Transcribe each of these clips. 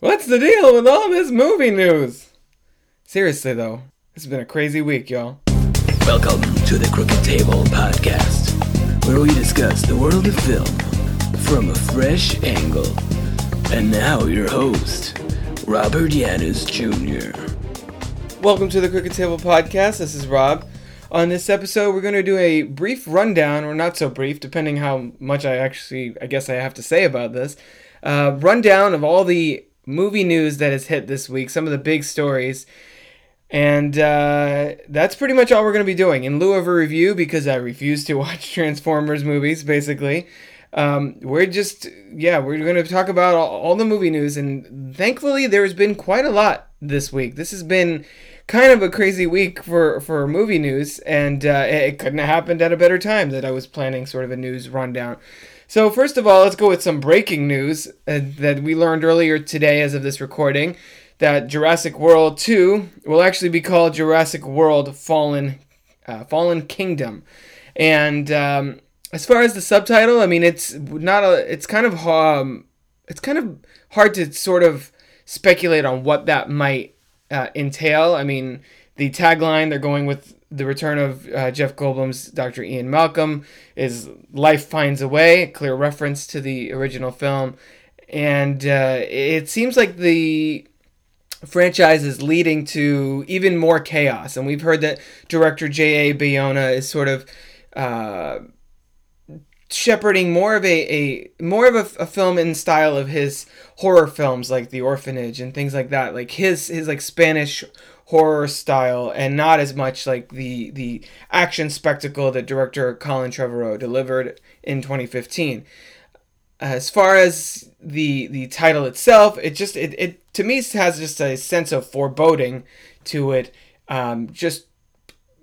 What's the deal with all this movie news? Seriously, though, this has been a crazy week, y'all. Welcome to the Crooked Table Podcast, where we discuss the world of film from a fresh angle. And now, your host, Robert Yaniz Jr. Welcome to the Crooked Table Podcast. This is Rob. On this episode, we're going to do a brief rundown, or not so brief, depending how much I actually, I guess I have to say about this. Uh, rundown of all the movie news that has hit this week, some of the big stories. And uh, that's pretty much all we're going to be doing. In lieu of a review, because I refuse to watch Transformers movies, basically, um, we're just, yeah, we're going to talk about all, all the movie news. And thankfully, there's been quite a lot this week. This has been kind of a crazy week for, for movie news, and uh, it couldn't have happened at a better time that I was planning sort of a news rundown. So, first of all, let's go with some breaking news uh, that we learned earlier today as of this recording that Jurassic World 2 will actually be called Jurassic World Fallen uh, Fallen Kingdom. And um, as far as the subtitle, I mean it's not a it's kind of um, it's kind of hard to sort of speculate on what that might uh, entail. I mean, the tagline they're going with the return of uh, Jeff Goldblum's Dr. Ian Malcolm is Life Finds a Way, clear reference to the original film. And uh, it seems like the franchise is leading to even more chaos. And we've heard that director J.A. Bayona is sort of uh, shepherding more of a, a more of a, a, film in style of his horror films like The Orphanage and things like that. Like his his like Spanish horror style and not as much like the the action spectacle that director Colin Trevorrow delivered in 2015. As far as the the title itself, it just it, it to me has just a sense of foreboding to it, um, just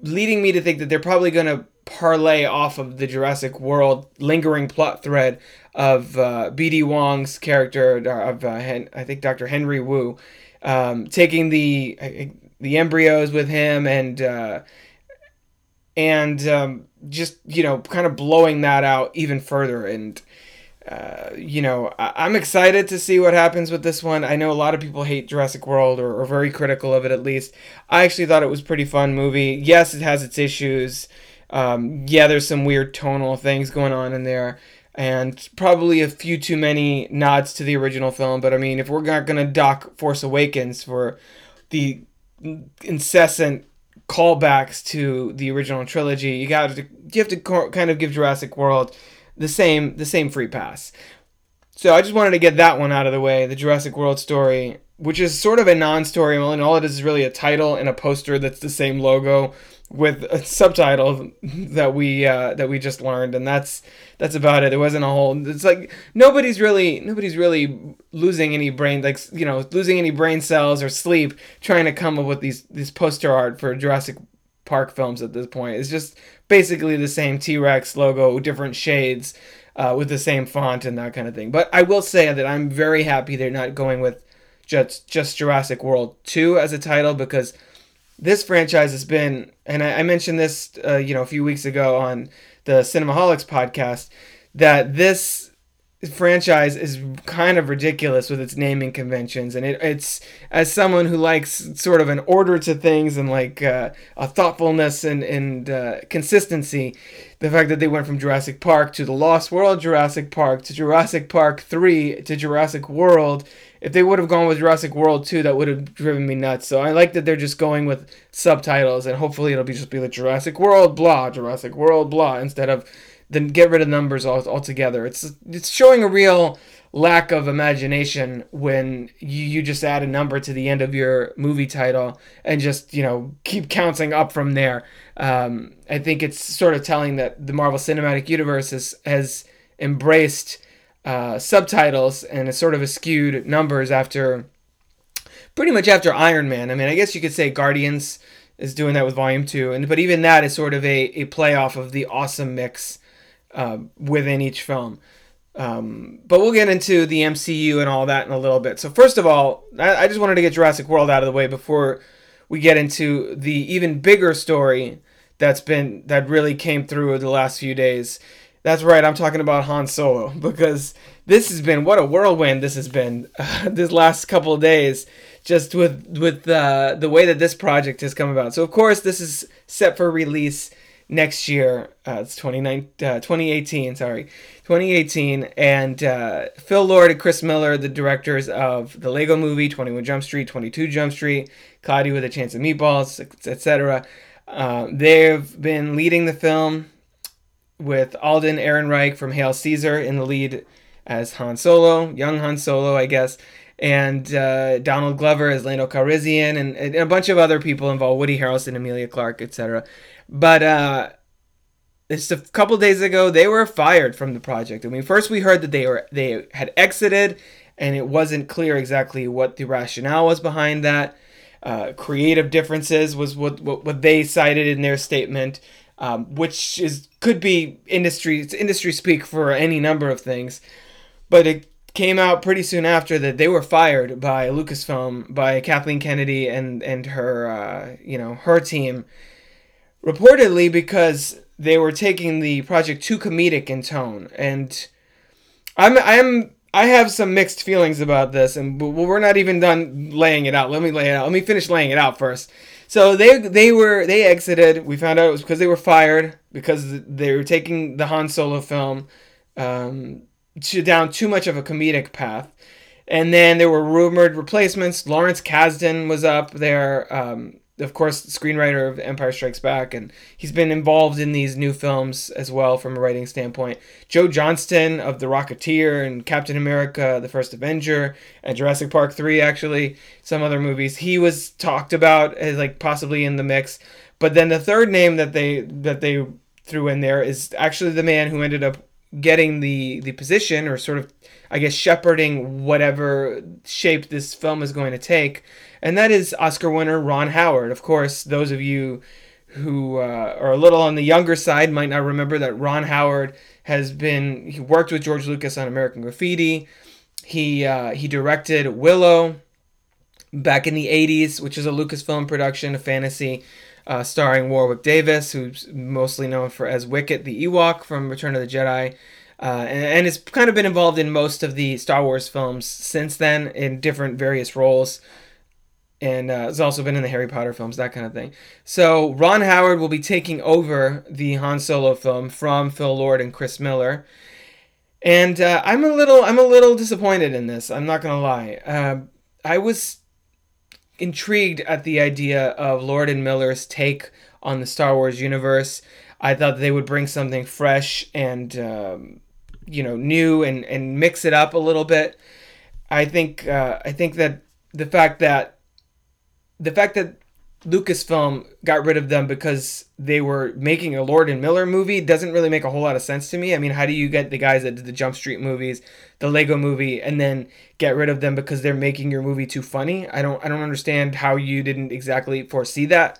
leading me to think that they're probably going to parlay off of the Jurassic World lingering plot thread of uh, B.D. Wong's character of uh, Hen- I think Dr. Henry Wu, um, taking the the embryos with him and uh, and um, just you know kind of blowing that out even further and uh, you know I- am excited to see what happens with this one i know a lot of people hate jurassic world or are very critical of it at least i actually thought it was pretty fun movie yes it has its issues um, yeah there's some weird tonal things going on in there and probably a few too many nods to the original film but i mean if we're not to dock force awakens for the incessant callbacks to the original trilogy. You got to you have to kind of give Jurassic World the same the same free pass. So I just wanted to get that one out of the way, the Jurassic World story, which is sort of a non-story, and all it is is really a title and a poster that's the same logo with a subtitle that we uh, that we just learned, and that's that's about it. It wasn't a whole. It's like nobody's really nobody's really losing any brain like you know losing any brain cells or sleep trying to come up with these these poster art for Jurassic Park films at this point. It's just basically the same T Rex logo, different shades. Uh, with the same font and that kind of thing. But I will say that I'm very happy they're not going with just just Jurassic World 2 as a title because this franchise has been, and I, I mentioned this, uh, you know, a few weeks ago on the Cinemaholics podcast, that this franchise is kind of ridiculous with its naming conventions. And it, it's as someone who likes sort of an order to things and like uh, a thoughtfulness and, and uh, consistency the fact that they went from jurassic park to the lost world jurassic park to jurassic park 3 to jurassic world if they would have gone with Jurassic World 2, that would have driven me nuts. So I like that they're just going with subtitles, and hopefully it'll be just be like Jurassic World, blah, Jurassic World, blah, instead of then get rid of numbers altogether. It's it's showing a real lack of imagination when you, you just add a number to the end of your movie title and just you know keep counting up from there. Um, I think it's sort of telling that the Marvel Cinematic Universe has embraced uh, subtitles and it's sort of a skewed numbers after pretty much after Iron Man. I mean, I guess you could say Guardians is doing that with Volume Two, and but even that is sort of a a playoff of the awesome mix uh, within each film. Um, but we'll get into the MCU and all that in a little bit. So first of all, I, I just wanted to get Jurassic World out of the way before we get into the even bigger story that's been that really came through the last few days That's right. I'm talking about Han Solo because this has been what a whirlwind this has been uh, this last couple of days, just with with uh, the way that this project has come about. So of course this is set for release next year. Uh, it's 29, uh, 2018. Sorry, 2018. And uh, Phil Lord and Chris Miller, the directors of the Lego Movie, 21 Jump Street, 22 Jump Street, Cloudy with a Chance of Meatballs, etc. Uh, they've been leading the film with Alden Ehrenreich from Hail Caesar in the lead as Han Solo, young Han Solo, I guess, and uh, Donald Glover as Lando Calrissian, and, and, a bunch of other people involved, Woody Harrelson, Emilia Clarke, etc. But uh, just a couple days ago, they were fired from the project. I mean, first we heard that they were they had exited, and it wasn't clear exactly what the rationale was behind that. Uh, creative differences was what, what what they cited in their statement um, which is could be industry it's industry speak for any number of things, but it came out pretty soon after that they were fired by Lucasfilm by Kathleen Kennedy and and her uh, you know her team, reportedly because they were taking the project too comedic in tone and. I'm I'm I have some mixed feelings about this, and we're not even done laying it out. Let me lay it out. Let me finish laying it out first. So they they were they exited. We found out it was because they were fired because they were taking the Han Solo film um, to down too much of a comedic path. And then there were rumored replacements. Lawrence Kasdan was up there. Um, of course, screenwriter of Empire Strikes Back, and he's been involved in these new films as well from a writing standpoint. Joe Johnston of The Rocketeer and Captain America: The First Avenger and Jurassic Park three, actually some other movies. He was talked about as like possibly in the mix, but then the third name that they that they threw in there is actually the man who ended up getting the the position or sort of I guess shepherding whatever shape this film is going to take and that is Oscar winner Ron Howard. Of course, those of you who uh, are a little on the younger side might not remember that Ron Howard has been he worked with George Lucas on American Graffiti. He uh, he directed Willow back in the '80s, which is a Lucasfilm production, a fantasy. Uh, starring Warwick Davis, who's mostly known for as Wicket the Ewok from Return of the Jedi, uh, and, and has kind of been involved in most of the Star Wars films since then in different various roles and uh, has also been in the Harry Potter films, that kind of thing. So Ron Howard will be taking over the Han Solo film from Phil Lord and Chris Miller, and uh, I'm a little I'm a little disappointed in this. I'm not gonna lie. Uh, I was intrigued at the idea of Lord and Miller's take on the Star Wars universe. I thought they would bring something fresh and um, you know new and and mix it up a little bit. I think uh, I think that the fact that the fact that Lucasfilm got rid of them because they were making a Lord and Miller movie doesn't really make a whole lot of sense to me. I mean, how do you get the guys that did the Jump Street movies, the Lego movie, and then get rid of them because they're making your movie too funny? I don't I don't understand how you didn't exactly foresee that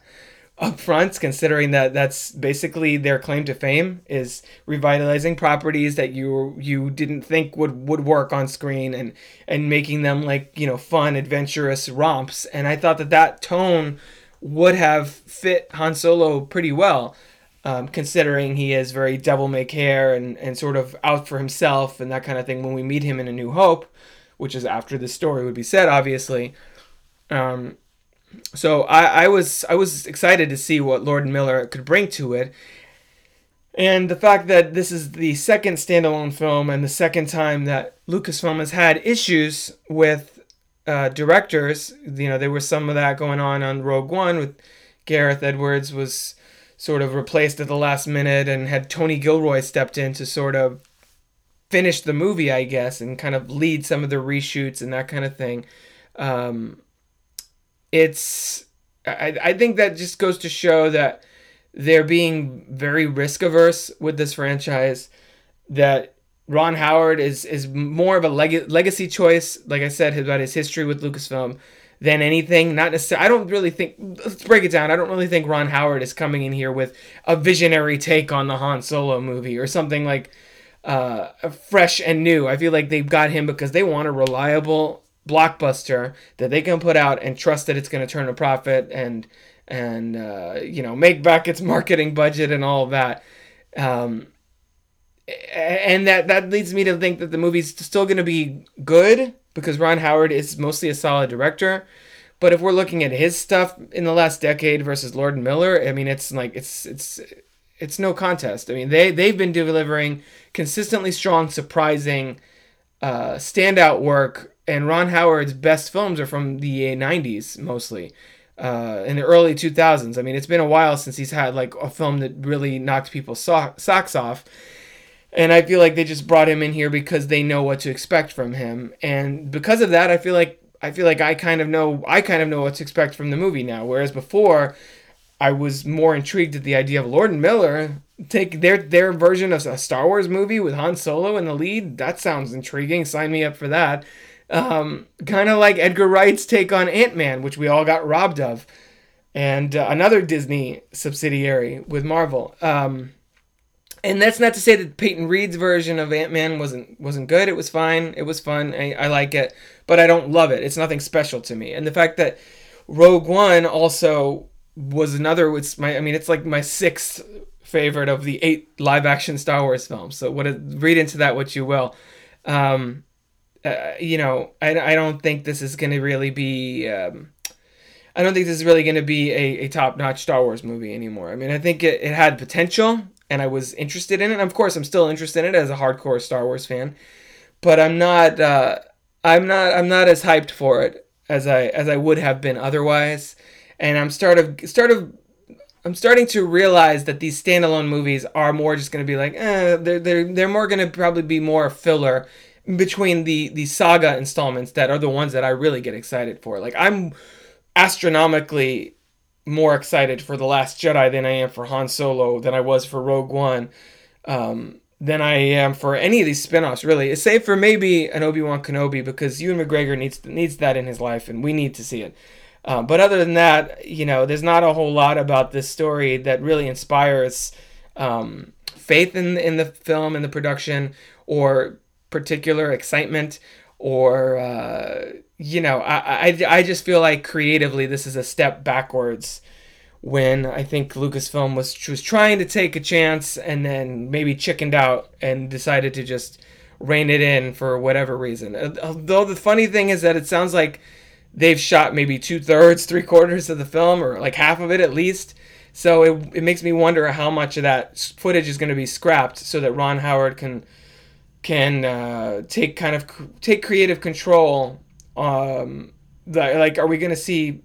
up front, considering that that's basically their claim to fame is revitalizing properties that you you didn't think would would work on screen and and making them like you know fun adventurous romps. And I thought that that tone would have fit Han Solo pretty well. Um, considering he is very devil may care and, and sort of out for himself and that kind of thing when we meet him in A New Hope, which is after the story would be said, obviously. Um, so I, I was I was excited to see what Lord Miller could bring to it. And the fact that this is the second standalone film and the second time that Lucasfilm has had issues with uh, directors, you know, there was some of that going on on Rogue One with Gareth Edwards was sort of replaced at the last minute and had Tony Gilroy stepped in to sort of finish the movie, I guess, and kind of lead some of the reshoots and that kind of thing. Um, it's I, I think that just goes to show that they're being very risk averse with this franchise that Ron Howard is is more of a leg- legacy choice like I said about his history with Lucasfilm than anything. Not necessarily I don't really think let's break it down. I don't really think Ron Howard is coming in here with a visionary take on the Han Solo movie or something like uh, fresh and new. I feel like they've got him because they want a reliable blockbuster that they can put out and trust that it's going to turn a profit and and uh, you know make back its marketing budget and all of that. Um, and that that leads me to think that the movie's still going to be good because Ron Howard is mostly a solid director. But if we're looking at his stuff in the last decade versus Lord Miller, I mean, it's like it's it's it's no contest. I mean, they they've been delivering consistently strong, surprising, uh, standout work. And Ron Howard's best films are from the 90s mostly, uh, in the early 2000s. I mean, it's been a while since he's had like a film that really knocked people's so- socks off. And I feel like they just brought him in here because they know what to expect from him. And because of that, I feel like I feel like I kind of know I kind of know what to expect from the movie now. Whereas before, I was more intrigued at the idea of Lord and Miller take their their version of a Star Wars movie with Han Solo in the lead. That sounds intriguing. Sign me up for that. Um, kind of like Edgar Wright's take on Ant Man, which we all got robbed of, and uh, another Disney subsidiary with Marvel. Um, and that's not to say that Peyton Reed's version of Ant Man wasn't wasn't good. It was fine. It was fun. I, I like it, but I don't love it. It's nothing special to me. And the fact that Rogue One also was another. It's my. I mean, it's like my sixth favorite of the eight live action Star Wars films. So what? Read into that what you will. Um, uh, you know, I, I don't think this is going to really be. Um, I don't think this is really going to be a, a top notch Star Wars movie anymore. I mean, I think it, it had potential and I was interested in it. And of course, I'm still interested in it as a hardcore Star Wars fan, but I'm not. Uh, I'm not. I'm not as hyped for it as I as I would have been otherwise and I'm start of start of I'm starting to realize that these standalone movies are more just going to be like, eh, they're they're they're more going to probably be more filler between the the saga installments that are the ones that I really get excited for. Like I'm astronomically more excited for the Last Jedi than I am for Han Solo than I was for Rogue One. Um, than I am for any of these spin-offs, really, save for maybe an Obi-Wan Kenobi because Ewan McGregor needs needs that in his life, and we need to see it. Um, but other than that, you know, there's not a whole lot about this story that really inspires um, faith in in the film and the production, or particular excitement, or uh, you know, I, I I just feel like creatively this is a step backwards. When I think Lucasfilm was was trying to take a chance and then maybe chickened out and decided to just rein it in for whatever reason. Although the funny thing is that it sounds like they've shot maybe two thirds, three quarters of the film, or like half of it at least. So it, it makes me wonder how much of that footage is going to be scrapped so that Ron Howard can can uh, take kind of take creative control. Um, like, are we going to see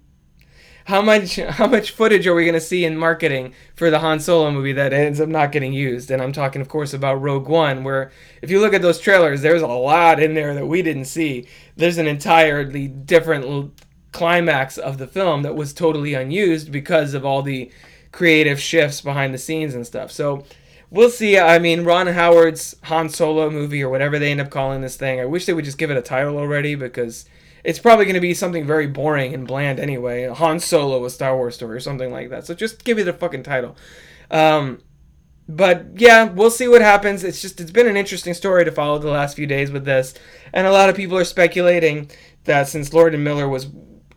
how much how much footage are we going to see in marketing for the Han Solo movie that ends up not getting used? And I'm talking, of course, about Rogue One, where if you look at those trailers, there's a lot in there that we didn't see. There's an entirely different climax of the film that was totally unused because of all the creative shifts behind the scenes and stuff. So we'll see. I mean, Ron Howard's Han Solo movie or whatever they end up calling this thing. I wish they would just give it a title already because it's probably going to be something very boring and bland anyway. Han Solo, a Star Wars story, or something like that. So just give it a fucking title. Um, but yeah, we'll see what happens. It's just it's been an interesting story to follow the last few days with this, and a lot of people are speculating that since Lord and Miller was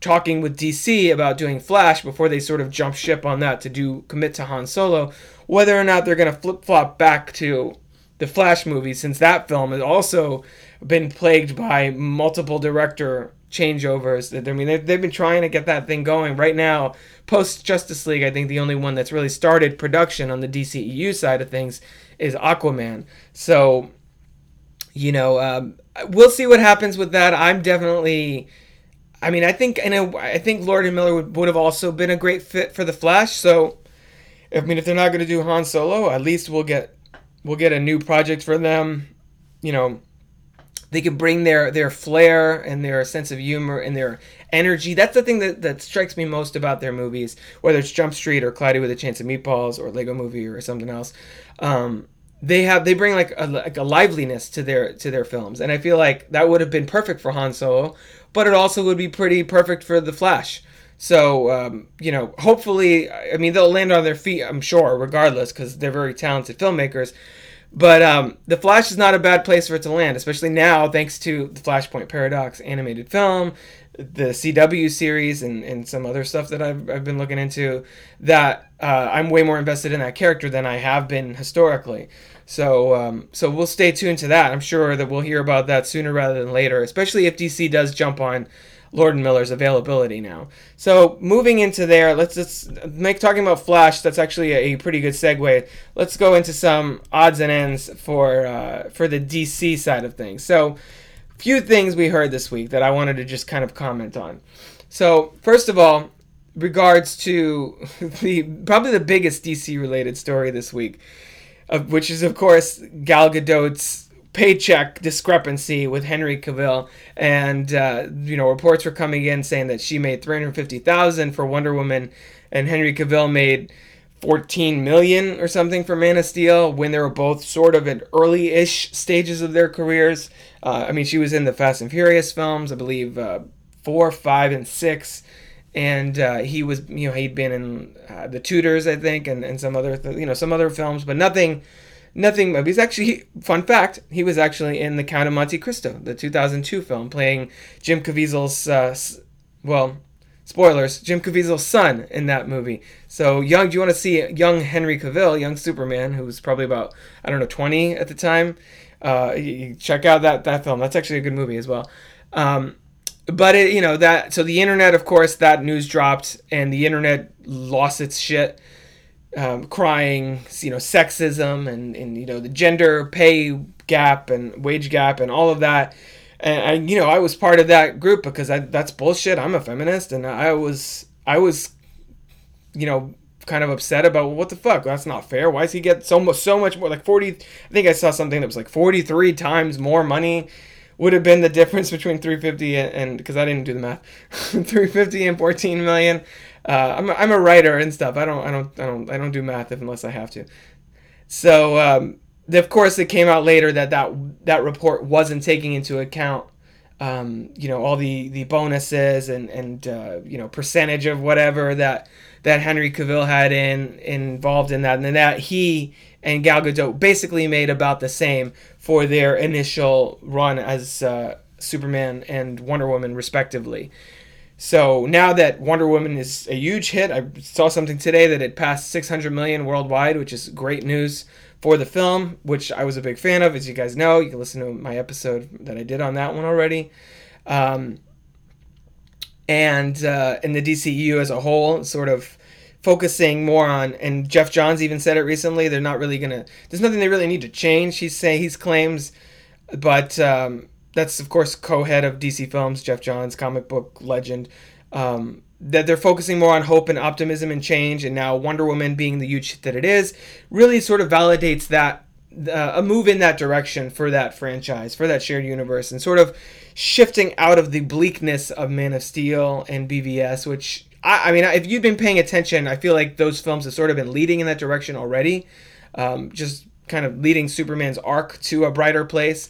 talking with DC about doing Flash before they sort of jump ship on that to do commit to Han Solo, whether or not they're going to flip flop back to the Flash movie, since that film has also been plagued by multiple director changeovers. I mean, they've, been trying to get that thing going right now. Post Justice League, I think the only one that's really started production on the DCEU side of things is Aquaman. So, you know, um, we'll see what happens with that. I'm definitely. I mean, I think and I think Lord and Miller would, would have also been a great fit for the Flash. So, I mean, if they're not going to do Han Solo, at least we'll get we'll get a new project for them. You know, they can bring their their flair and their sense of humor and their energy. That's the thing that, that strikes me most about their movies, whether it's Jump Street or Cloudy with a Chance of Meatballs or Lego Movie or something else. Um, they have they bring like a, like a liveliness to their to their films, and I feel like that would have been perfect for Han Solo, but it also would be pretty perfect for the Flash. So um, you know, hopefully, I mean, they'll land on their feet. I'm sure, regardless, because they're very talented filmmakers. But um, the Flash is not a bad place for it to land, especially now, thanks to the Flashpoint Paradox animated film. the CW series and, and some other stuff that I've, I've been looking into that uh, I'm way more invested in that character than I have been historically. So um, so we'll stay tuned to that. I'm sure that we'll hear about that sooner rather than later, especially if DC does jump on Lord and Miller's availability now. So moving into there, let's just make talking about Flash. That's actually a, pretty good segue. Let's go into some odds and ends for uh, for the DC side of things. So few things we heard this week that I wanted to just kind of comment on. So first of all, regards to the probably the biggest DC related story this week, of which is of course Gal Gadot's paycheck discrepancy with Henry Cavill, and uh, you know reports were coming in saying that she made three hundred fifty thousand for Wonder Woman, and Henry Cavill made fourteen million or something for Man of Steel when they were both sort of in early-ish stages of their careers. Uh, I mean, she was in the Fast and Furious films, I believe uh, four, five, and six. And uh, he was, you know, he'd been in uh, the Tudors, I think, and, and some other, th- you know, some other films, but nothing, nothing. He's actually fun fact. He was actually in the Count of Monte Cristo, the 2002 film, playing Jim Caviezel's. Uh, well, spoilers. Jim Caviezel's son in that movie. So young. Do you want to see young Henry Cavill, young Superman, who was probably about I don't know 20 at the time? Uh, check out that that film. That's actually a good movie as well. Um, but it, you know that so the internet, of course, that news dropped, and the internet lost its shit um, crying, you know, sexism and, and, you know, the gender pay gap and wage gap and all of that. And I, you know, I was part of that group because I, that's bullshit. I'm a feminist and I was, I was, you know, kind of upset about well, what the fuck that's not fair why does he get so much so much more like 40 i think i saw something that was like 43 times more money would have been the difference between 350 and because i didn't do the math 350 and 14 million uh, I'm, a, I'm a writer and stuff. I don't I don't I don't I don't do math unless I have to. So um, of course it came out later that that that report wasn't taking into account um, you know all the the bonuses and and uh, you know percentage of whatever that that Henry Cavill had in involved in that and that he and Gal Gadot basically made about the same for their initial run as uh, Superman and Wonder Woman respectively. So now that Wonder Woman is a huge hit, I saw something today that it passed 600 million worldwide, which is great news for the film, which I was a big fan of. As you guys know, you can listen to my episode that I did on that one already. Um, and uh, in the DCU as a whole, sort of focusing more on, and Geoff Johns even said it recently. They're not really gonna. There's nothing they really need to change. He's saying he's claims, but um, that's of course co-head of DC Films, Geoff Johns, comic book legend. Um, that they're focusing more on hope and optimism and change, and now Wonder Woman being the huge hit that it is, really sort of validates that uh, a move in that direction for that franchise, for that shared universe, and sort of shifting out of the bleakness of Man of Steel and BVS, which I, I mean, if you've been paying attention, I feel like those films have sort of been leading in that direction already, um, just kind of leading Superman's arc to a brighter place.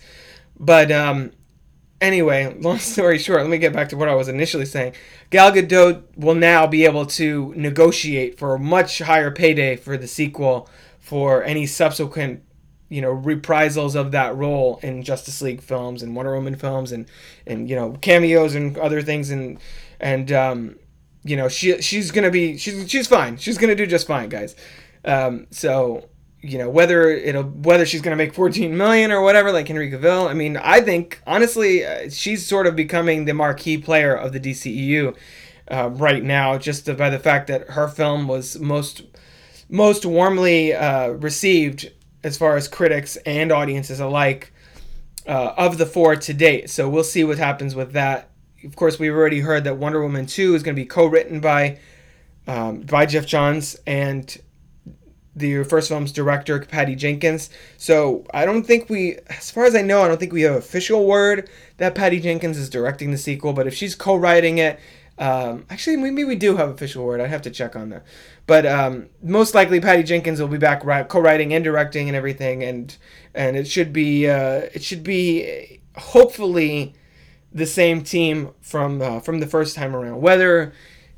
But um, anyway, long story short, let me get back to what I was initially saying. Gal Gadot will now be able to negotiate for a much higher payday for the sequel for any subsequent you know reprisals of that role in Justice League films and Wonder Woman films and and you know cameos and other things. And and um, you know she she's gonna be she's she's fine. She's gonna do just fine guys. Um, so you know whether it'll whether she's going to make 14 million or whatever like Henry Cavill. I mean, I think honestly uh, she's sort of becoming the marquee player of the DCEU uh, right now just by the fact that her film was most most warmly uh, received as far as critics and audiences alike uh, of the four to date. So we'll see what happens with that. Of course, we've already heard that Wonder Woman 2 is going to be co-written by um, by Geoff Johns and the first film's director, Patty Jenkins. So I don't think we, as far as I know, I don't think we have official word that Patty Jenkins is directing the sequel. But if she's co-writing it, um, actually maybe we do have official word. I'd have to check on that. But um, most likely Patty Jenkins will be back co-writing and directing and everything, and and it should be uh, it should be hopefully the same team from uh, from the first time around. Whether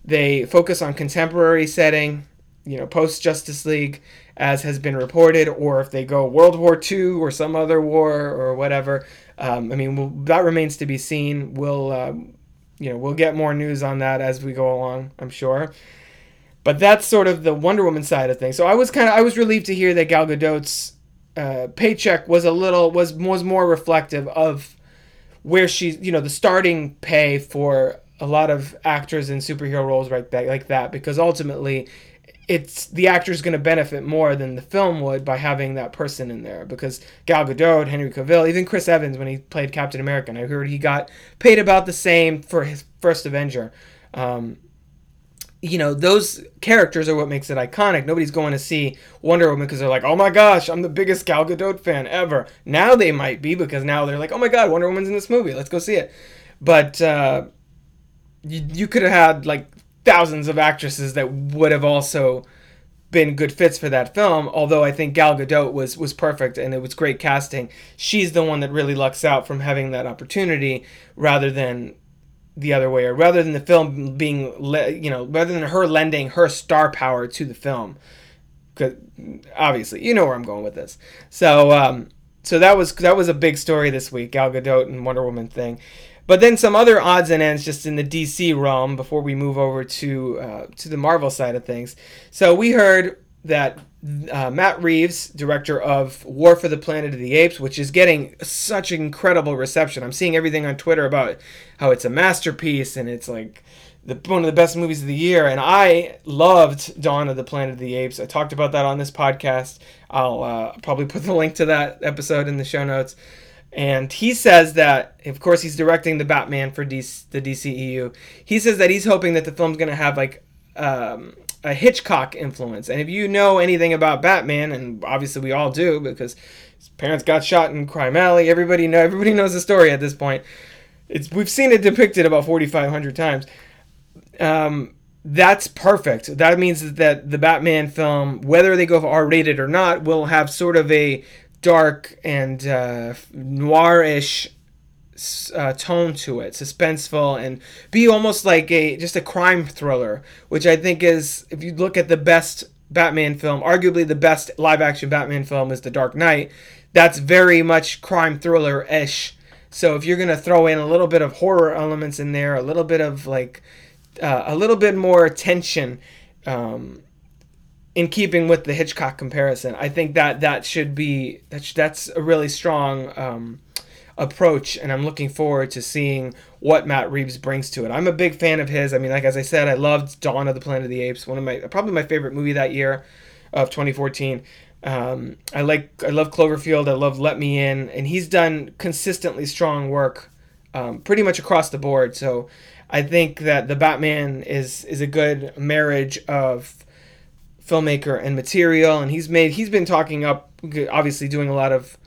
they focus on contemporary setting you know, post Justice League, as has been reported, or if they go World War II or some other war or whatever. Um, I mean, we'll, that remains to be seen. We'll, um, you know, we'll get more news on that as we go along, I'm sure. But that's sort of the Wonder Woman side of things. So I was kind of I was relieved to hear that Gal Gadot's uh, paycheck was a little was was more reflective of where she's you know the starting pay for a lot of actors in superhero roles that like that because ultimately it's the actor's going to benefit more than the film would by having that person in there because Gal Gadot, Henry Cavill, even Chris Evans when he played Captain America, I heard he got paid about the same for his first Avenger. Um, you know, those characters are what makes it iconic. Nobody's going to see Wonder Woman because they're like, oh my gosh, I'm the biggest Gal Gadot fan ever. Now they might be because now they're like, oh my god, Wonder Woman's in this movie. Let's go see it. But uh, you, you could have had like thousands of actresses that would have also been good fits for that film. Although I think Gal Gadot was was perfect and it was great casting. She's the one that really lucks out from having that opportunity rather than the other way, or rather than the film being, you know, rather than her lending her star power to the film. Because obviously, you know where I'm going with this. So, um, so that was that was a big story this week, Gal Gadot and Wonder Woman thing. But then some other odds and ends just in the DC realm before we move over to uh, to the Marvel side of things. So we heard that uh, Matt Reeves, director of War for the Planet of the Apes, which is getting such incredible reception. I'm seeing everything on Twitter about how it's a masterpiece and it's like the, one of the best movies of the year. And I loved Dawn of the Planet of the Apes. I talked about that on this podcast. I'll uh, probably put the link to that episode in the show notes. And he says that, of course, he's directing the Batman for DC, the DCEU. He says that he's hoping that the film's going to have like um, a Hitchcock influence. And if you know anything about Batman, and obviously we all do because his parents got shot in Crime Alley, everybody know everybody knows the story at this point. It's we've seen it depicted about 4,500 times. Um, that's perfect. That means that the Batman film, whether they go R rated or not, will have sort of a dark and uh, noirish uh, tone to it, suspenseful, and be almost like a just a crime thriller, which I think is if you look at the best Batman film, arguably the best live action Batman film is The Dark Knight. That's very much crime thriller ish. So if you're gonna throw in a little bit of horror elements in there, a little bit of like uh, a little bit more tension. Um, in keeping with the Hitchcock comparison, I think that that should be that's that's a really strong um, approach, and I'm looking forward to seeing what Matt Reeves brings to it. I'm a big fan of his. I mean, like as I said, I loved Dawn of the Planet of the Apes, one of my probably my favorite movie that year of 2014. Um, I like I love Cloverfield. I love Let Me In, and he's done consistently strong work, um, pretty much across the board. So I think that the Batman is is a good marriage of filmmaker and material, and he's made he's been talking up, obviously doing a lot of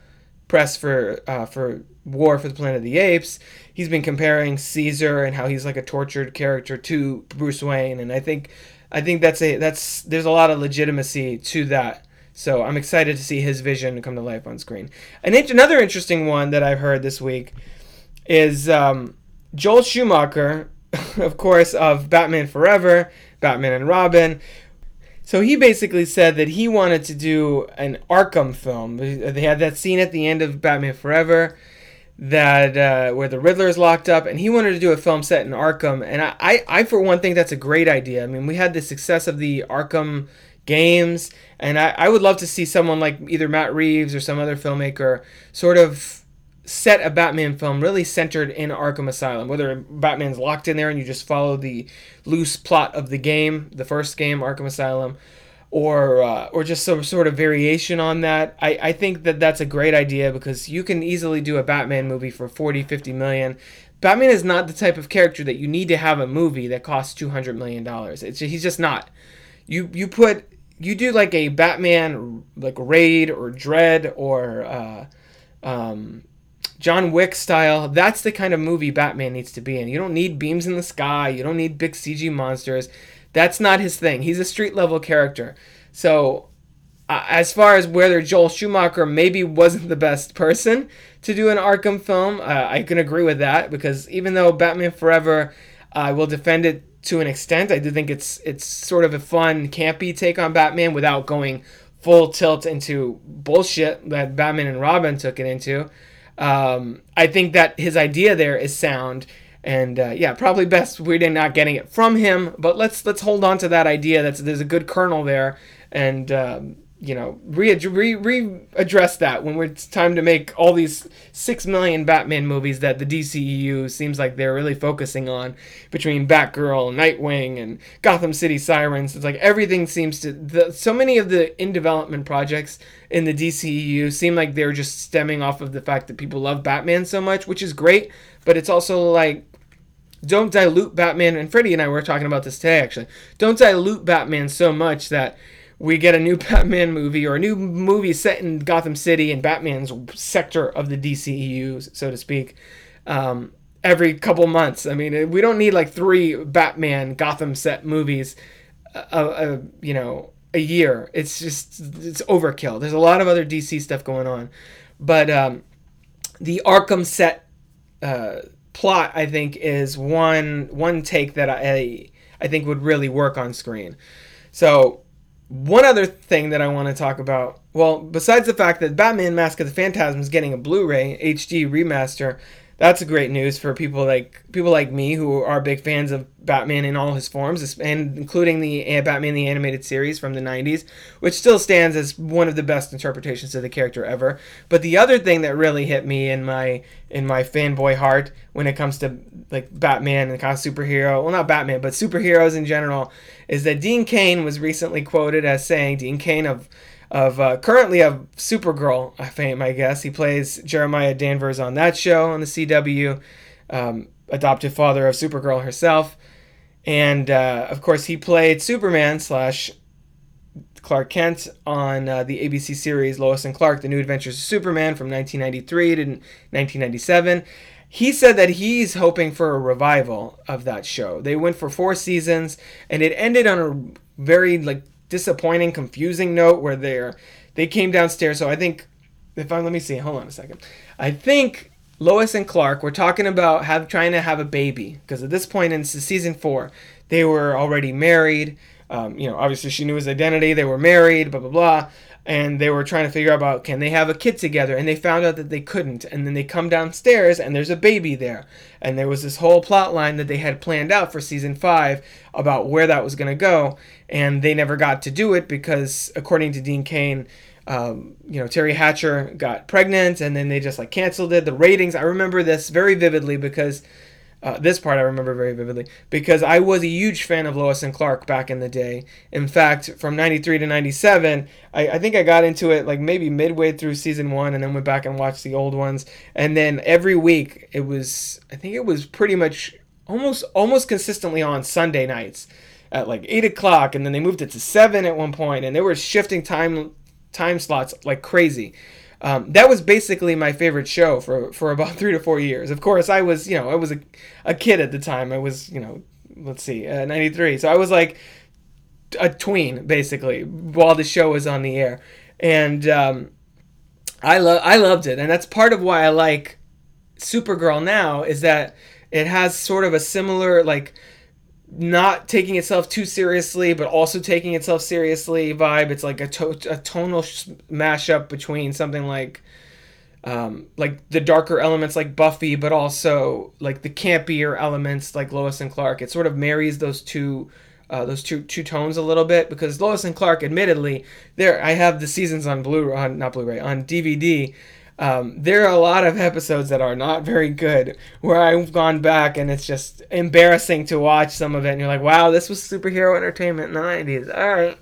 press for uh, for War for the Planet of the Apes. He's been comparing Caesar and how he's like a tortured character to Bruce Wayne, and I think I think that's a that's there's a lot of legitimacy to that. So I'm excited to see his vision come to life on screen. And another interesting one that I've heard this week is um, Joel Schumacher, of course, of Batman Forever, Batman and Robin, so he basically said that he wanted to do an Arkham film. They had that scene at the end of Batman Forever that uh, where the Riddler is locked up, and he wanted to do a film set in Arkham. And I, I, I, for one, think that's a great idea. I mean, we had the success of the Arkham games, and I, I would love to see someone like either Matt Reeves or some other filmmaker sort of set a Batman film really centered in Arkham Asylum. Whether Batman's locked in there and you just follow the loose plot of the game, the first game, Arkham Asylum, or uh, or just some sort of variation on that. I, I think that that's a great idea because you can easily do a Batman movie for 40, 50 million. Batman is not the type of character that you need to have a movie that costs 200 million dollars. He's just not. You you put you do like a Batman like Raid or Dredd or uh, um, John Wick style. That's the kind of movie Batman needs to be in. You don't need beams in the sky. You don't need big CG monsters. That's not his thing. He's a street level character. So, uh, as far as whether Joel Schumacher maybe wasn't the best person to do an Arkham film, uh, I can agree with that because even though Batman Forever, I uh, will defend it to an extent. I do think it's it's sort of a fun, campy take on Batman without going full tilt into bullshit that Batman and Robin took it into. Um, I think that his idea there is sound. And uh, yeah, probably best we're not getting it from him, but let's let's hold on to that idea that there's a good kernel there, and um, you know, re- re- readdress that when it's time to make all these six million Batman movies that the DCEU seems like they're really focusing on between Batgirl, Nightwing, and Gotham City Sirens. It's like everything seems to the, so many of the in development projects in the DCEU seem like they're just stemming off of the fact that people love Batman so much, which is great, but it's also like don't dilute Batman and Freddie and I were talking about this today actually. Don't dilute Batman so much that we get a new Batman movie or a new movie set in Gotham City and Batman's sector of the DCEU, so to speak, um, every couple months. I mean, we don't need like three Batman Gotham set movies, uh, uh, you know, a year. It's just it's overkill. There's a lot of other DC stuff going on, but um, the Arkham set uh, plot, I think, is one one take that I I think would really work on screen. So one other thing that I want to talk about, well, besides the fact that Batman Mask of the Phantasm is getting a Blu-ray HD remaster, that's great news for people like people like me who are big fans of Batman in all his forms, and including the eh, Batman the animated series from the '90s, which still stands as one of the best interpretations of the character ever. But the other thing that really hit me in my in my fanboy heart when it comes to like Batman and kind of superhero, well, not Batman, but superheroes in general, is that Dean Cain was recently quoted as saying, Dean Cain of of uh, currently of Supergirl fame, I guess. He plays Jeremiah Danvers on that show on the CW, um, adoptive father of Supergirl herself, and uh, of course he played Superman slash Clark Kent on uh, the ABC series Lois and Clark: The New Adventures of Superman from 1993 to 1997. He said that he's hoping for a revival of that show. They went for four seasons, and it ended on a very like disappointing, confusing note where they're they came downstairs. So I think if I let me see, hold on a second. I think Lois and Clark were talking about have trying to have a baby because at this point in season four, they were already married. Um, you know, obviously she knew his identity. They were married, blah blah blah, and they were trying to figure out about can they have a kid together, and they found out that they couldn't. And then they come downstairs, and there's a baby there, and there was this whole plot line that they had planned out for season five about where that was going to go, and they never got to do it because, according to Dean Cain, um, you know, Teri Hatcher got pregnant, and then they just like canceled it. The ratings, I remember this very vividly because uh, this part I remember very vividly because I was a huge fan of Lois and Clark back in the day. In fact, from 93 to 97, I, I, think I got into it like maybe midway through season one and then went back and watched the old ones. And then every week it was, I think it was pretty much almost almost consistently on Sunday nights at like 8 o'clock. And then they moved it to 7 at one point and they were shifting time time slots like crazy. Um, that was basically my favorite show for, for about three to four years. Of course, I was, you know, I was a, a kid at the time. I was, you know, let's see, uh, 93. So I was like a tween, basically, while the show was on the air. And um, I, lo- I loved it. And that's part of why I like Supergirl now is that it has sort of a similar, like, not taking itself too seriously, but also taking itself seriously vibe. It's like a, to- a tonal sh- mashup between something like, um, like the darker elements like Buffy, but also like the campier elements like Lois and Clark. It sort of marries those two. Uh, those two two tones a little bit because Lois and Clark, admittedly, there I have the seasons on Blu on not Blu-ray on DVD, um, there are a lot of episodes that are not very good where I've gone back and it's just embarrassing to watch some of it and you're like, wow, this was superhero entertainment in the 90s. All right.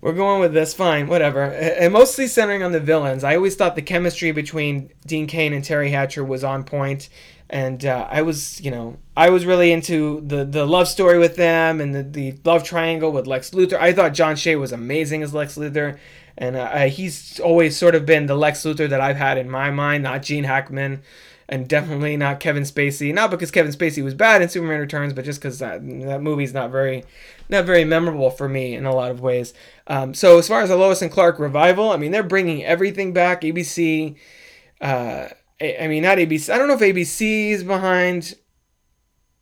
We're going with this, fine, whatever. And mostly centering on the villains. I always thought the chemistry between Dean Cain and Teri Hatcher was on point, and uh, I was, you know, I was really into the the love story with them and the, the love triangle with Lex Luthor. I thought John Shea was amazing as Lex Luthor, and uh, he's always sort of been the Lex Luthor that I've had in my mind, not Gene Hackman, and definitely not Kevin Spacey. Not because Kevin Spacey was bad in Superman Returns, but just because that that movie's not very not very memorable for me in a lot of ways. Um, so as far as the Lois and Clark revival, I mean they're bringing everything back. ABC. Uh, I mean, not ABC. I don't know if ABC is behind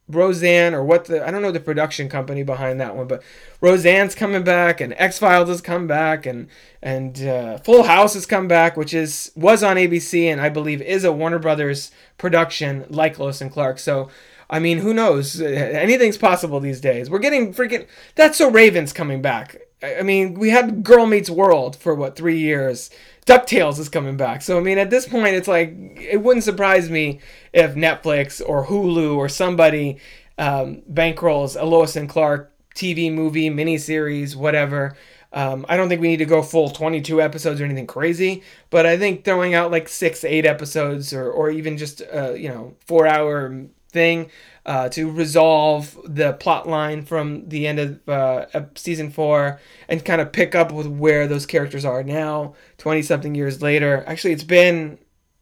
Roseanne or what the I don't know the production company behind that one, but Roseanne's coming back and X Files has come back and and uh, Full House has come back, which is was on ABC and I believe is a Warner Brothers production like Lois and Clark. So I mean, who knows? Anything's possible these days. We're getting freaking. That's so Raven's coming back. I mean, we had Girl Meets World for what three years. DuckTales is coming back. So I mean, at this point, it's like it wouldn't surprise me if Netflix or Hulu or somebody um, bankrolls a Lois and Clark TV movie, miniseries, whatever. Um, I don't think we need to go full 22 episodes or anything crazy, but I think throwing out like six, eight episodes or, or even just, uh, you know, four hour thing uh, to resolve the plot line from the end of uh, season four and kind of pick up with where those characters are now, 20 something years later. Actually, it's been,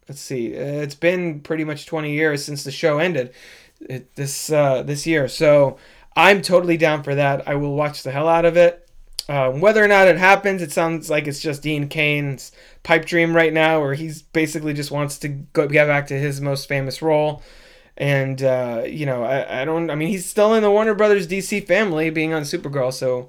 let's see, it's been pretty much 20 years since the show ended it, this, uh, this year. So I'm totally down for that. I will watch the hell out of it. Um, whether or not it happens, it sounds like it's just Dean Cain's pipe dream right now, where he's basically just wants to go get back to his most famous role. And uh, you know, I, I don't. I mean, he's still in the Warner Brothers DC family, being on Supergirl. So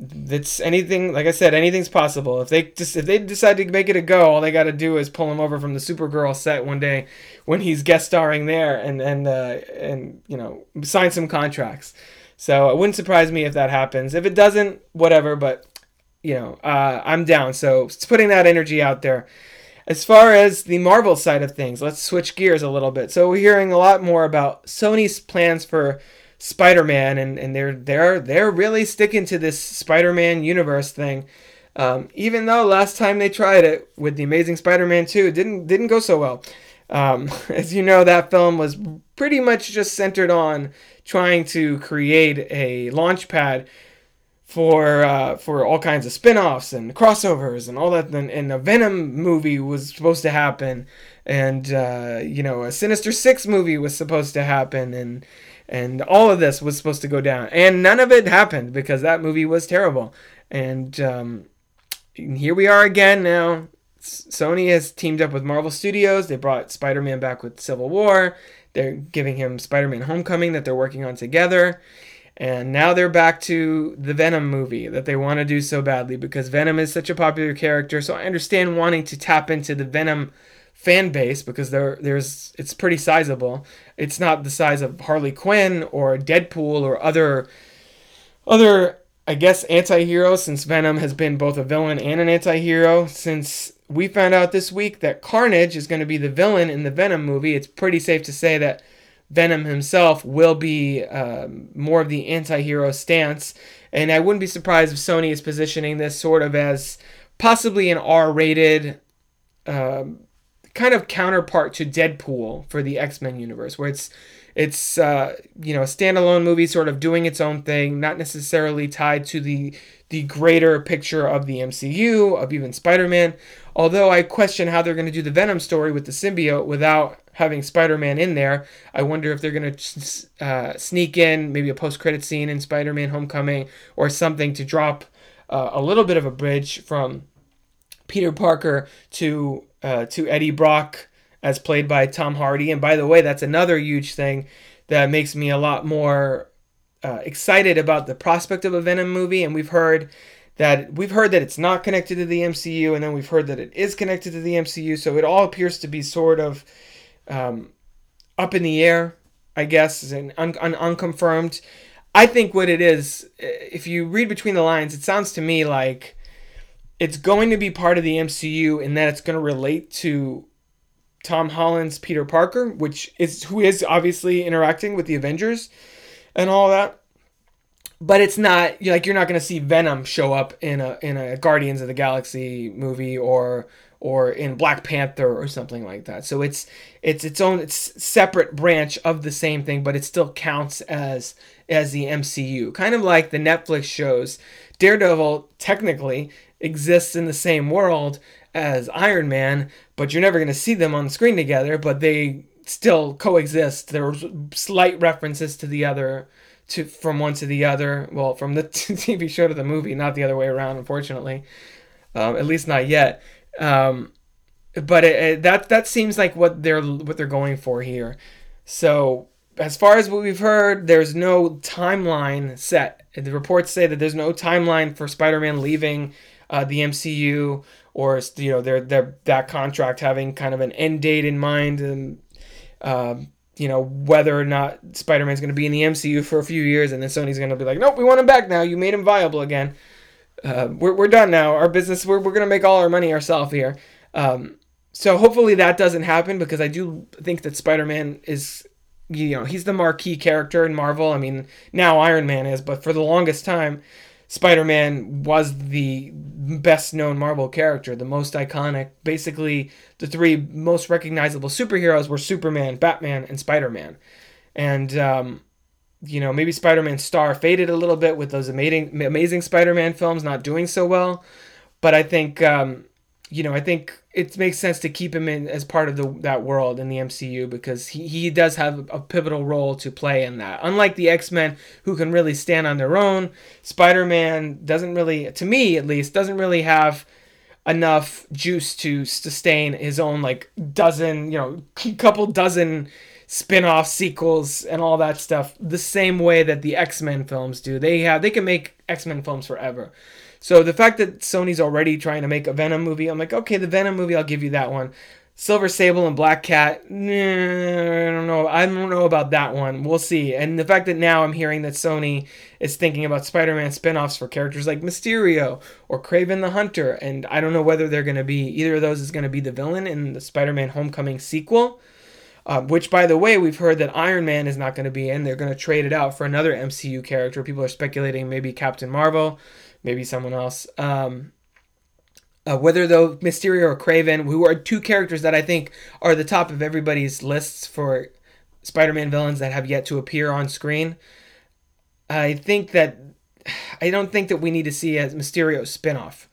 it's anything. Like I said, anything's possible. If they just if they decide to make it a go, all they got to do is pull him over from the Supergirl set one day when he's guest starring there, and and uh, and you know, sign some contracts. So it wouldn't surprise me if that happens. If it doesn't, whatever. But you know, uh, I'm down. So it's putting that energy out there. As far as the Marvel side of things, let's switch gears a little bit. So we're hearing a lot more about Sony's plans for Spider-Man, and, and they're they're they're really sticking to this Spider-Man universe thing. Um, even though last time they tried it with the Amazing Spider-Man 2, it didn't didn't go so well. Um, as you know, that film was pretty much just centered on trying to create a launch pad for uh, for all kinds of spin-offs and crossovers and all that and, and a venom movie was supposed to happen and uh, you know a sinister six movie was supposed to happen and and all of this was supposed to go down. And none of it happened because that movie was terrible. And um, here we are again now. Sony has teamed up with marvel studios. They brought spider-man back with civil war. They're giving him Spider Man Homecoming that they're working on together. And now they're back to the Venom movie that they want to do so badly because Venom is such a popular character. So I understand wanting to tap into the Venom fan base because there there's it's pretty sizable. It's not the size of Harley Quinn or Deadpool or other other I guess anti-heroes since Venom has been both a villain and an anti-hero since we found out this week that Carnage is going to be the villain in the Venom movie. It's pretty safe to say that Venom himself will be um, more of the anti hero stance. And I wouldn't be surprised if Sony is positioning this sort of as possibly an R rated um, kind of counterpart to Deadpool for the X Men universe, where it's it's uh, you know a standalone movie, sort of doing its own thing, not necessarily tied to the the greater picture of the MCU, of even Spider Man. Although I question how they're going to do the Venom story with the symbiote without having Spider Man in there. I wonder if they're going to uh, sneak in maybe a post credit scene in Spider Man Homecoming or something to drop uh, a little bit of a bridge from Peter Parker to uh, to Eddie Brock as played by Tom Hardy. And by the way, that's another huge thing that makes me a lot more uh, excited about the prospect of a Venom movie. And we've heard that we've heard that it's not connected to the MCU, and then we've heard that it is connected to the MCU. So it all appears to be sort of um, up in the air, I guess, and un- un- unconfirmed. I think what it is, if you read between the lines, it sounds to me like it's going to be part of the MCU and that it's going to relate to Tom Holland's Peter Parker, which is who is obviously interacting with the Avengers and all that but it's not like you're not going to see Venom show up in a in a Guardians of the Galaxy movie or or in Black Panther or something like that. So it's it's its own it's separate branch of the same thing, but it still counts as as the MCU. Kind of like the Netflix shows. Daredevil technically exists in the same world as Iron Man, but you're never going to see them on the screen together, but they still coexist. There's slight references to the other to from one to the other. Well, from the TV show to the movie, not the other way around, unfortunately. Um, at least not yet. Um, but it, it, that that seems like what they're what they're going for here. So as far as what we've heard, there's no timeline set. The reports say that there's no timeline for Spider-Man leaving uh, the MCU or you know their their that contract having kind of an end date in mind and. Um, you know, whether or not Spider Man's going to be in the MCU for a few years, and then Sony's going to be like, nope, we want him back now. You made him viable again. Uh, we're, we're done now. Our business, we're, we're going to make all our money ourselves here. Um, so hopefully that doesn't happen because I do think that Spider Man is, you know, he's the marquee character in Marvel. I mean, now Iron Man is, but for the longest time, Spider Man was the best known Marvel character, the most iconic. Basically, the three most recognizable superheroes were Superman, Batman, and Spider Man. And, um, you know, maybe Spider Man's star faded a little bit with those amazing, amazing Spider Man films not doing so well. But I think, um, you know, I think it makes sense to keep him in as part of the that world in the MCU because he, he does have a pivotal role to play in that. Unlike the X Men, who can really stand on their own, Spider Man doesn't really, to me at least, doesn't really have enough juice to sustain his own like dozen, you know, couple dozen spin-off sequels and all that stuff the same way that the X-Men films do. They have they can make X-Men films forever. So the fact that Sony's already trying to make a Venom movie, I'm like, okay, the Venom movie, I'll give you that one. Silver Sable and Black Cat, nah, I don't know. I don't know about that one. We'll see. And the fact that now I'm hearing that Sony is thinking about Spider-Man spin-offs for characters like Mysterio or Kraven the Hunter, and I don't know whether they're going to be either of those is going to be the villain in the Spider-Man Homecoming sequel. Uh, which, by the way, we've heard that Iron Man is not going to be in. They're going to trade it out for another MCU character. People are speculating maybe Captain Marvel maybe someone else. Um, uh, whether though Mysterio or Kraven, who are two characters that I think are the top of everybody's lists for Spider-Man villains that have yet to appear on screen. I think that I don't think that we need to see a Mysterio spinoff.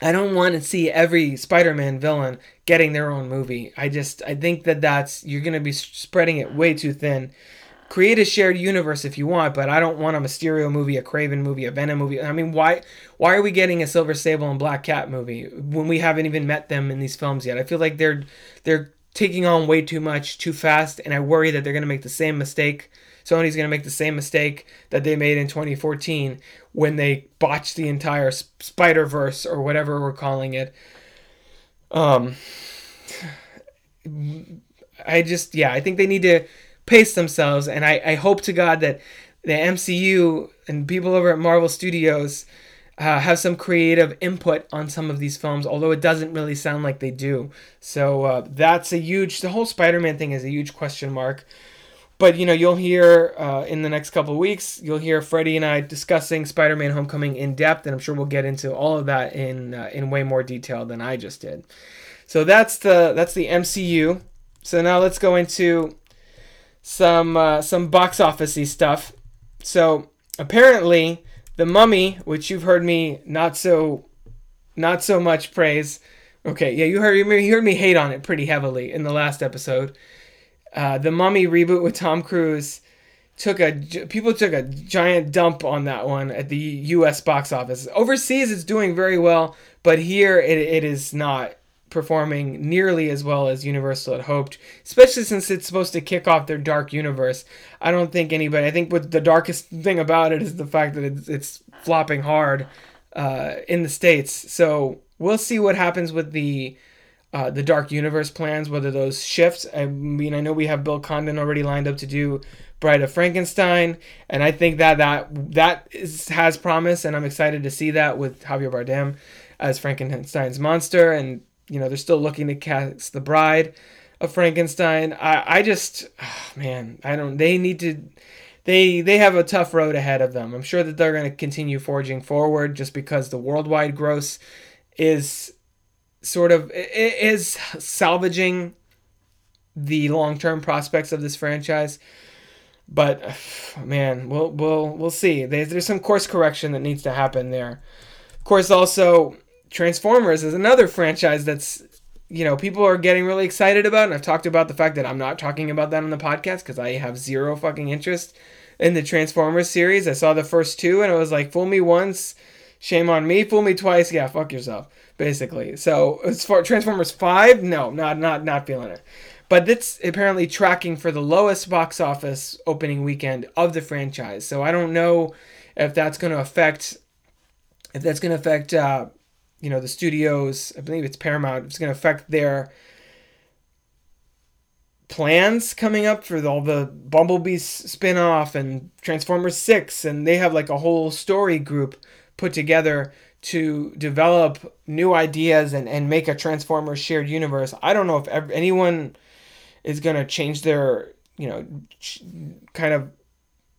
I don't want to see every Spider-Man villain getting their own movie. I just I think that that's you're going to be spreading it way too thin create a shared universe if you want, but I don't want a Mysterio movie, a Kraven movie, a Venom movie. I mean, why why are we getting a Silver Sable and Black Cat movie when we haven't even met them in these films yet? I feel like they're they're taking on way too much too fast, and I worry that they're going to make the same mistake. Sony's going to make the same mistake that they made in 2014 when they botched the entire Spider Verse or whatever we're calling it. Um, I just yeah, I think they need to pace themselves. And I, I hope to God that the MCU and people over at Marvel Studios uh, have some creative input on some of these films, although it doesn't really sound like they do. So uh, that's a huge, the whole Spider Man thing is a huge question mark. But you know, you'll hear uh, in the next couple of weeks, you'll hear Freddie and I discussing Spider-Man: Homecoming in depth, and I'm sure we'll get into all of that in uh, in way more detail than I just did. So that's the that's the MCU. So now let's go into some uh, some box officey stuff. So apparently, the Mummy, which you've heard me not so not so much praise. Okay, yeah, you heard you heard me hate on it pretty heavily in the last episode. Uh, the Mummy reboot with Tom Cruise took a people took a giant dump on that one at the U.S. box office. Overseas, it's doing very well, but here it, it is not performing nearly as well as Universal had hoped, especially since it's supposed to kick off their dark universe. I don't think anybody. I think what the darkest thing about it is the fact that it's, it's flopping hard uh, in the states. So we'll see what happens with the uh, the dark universe plans, whether those shifts. I mean, I know we have Bill Condon already lined up to do Bride of Frankenstein, and I think that that that is, has promise, and I'm excited to see that with Javier Bardem as Frankenstein's monster, and you know, they're still looking to cast the bride of Frankenstein. I, I just, oh, man, I don't. They need to. They they have a tough road ahead of them. I'm sure that they're going to continue forging forward, just because the worldwide gross is sort of is salvaging the long-term prospects of this franchise. But man, we'll we'll we'll see. There's, there's some course correction that needs to happen there. Of course, also Transformers is another franchise that's you know people are getting really excited about, and I've talked about the fact that I'm not talking about that on the podcast because I have zero fucking interest in the Transformers series. I saw the first two, and it was like, fool me once, shame on me. Fool me twice, yeah, fuck yourself, basically. So as far Transformers Five, no, not not not feeling it. But it's apparently tracking for the lowest box office opening weekend of the franchise. So I don't know if that's going to affect if that's going to affect uh, you know the studios i believe it's paramount it's going to affect their plans coming up for all the Bumblebee spin-off and Transformers 6 and they have like a whole story group put together to develop new ideas and, and make a Transformers shared universe. I don't know if ever, anyone is going to change their, you know, ch- kind of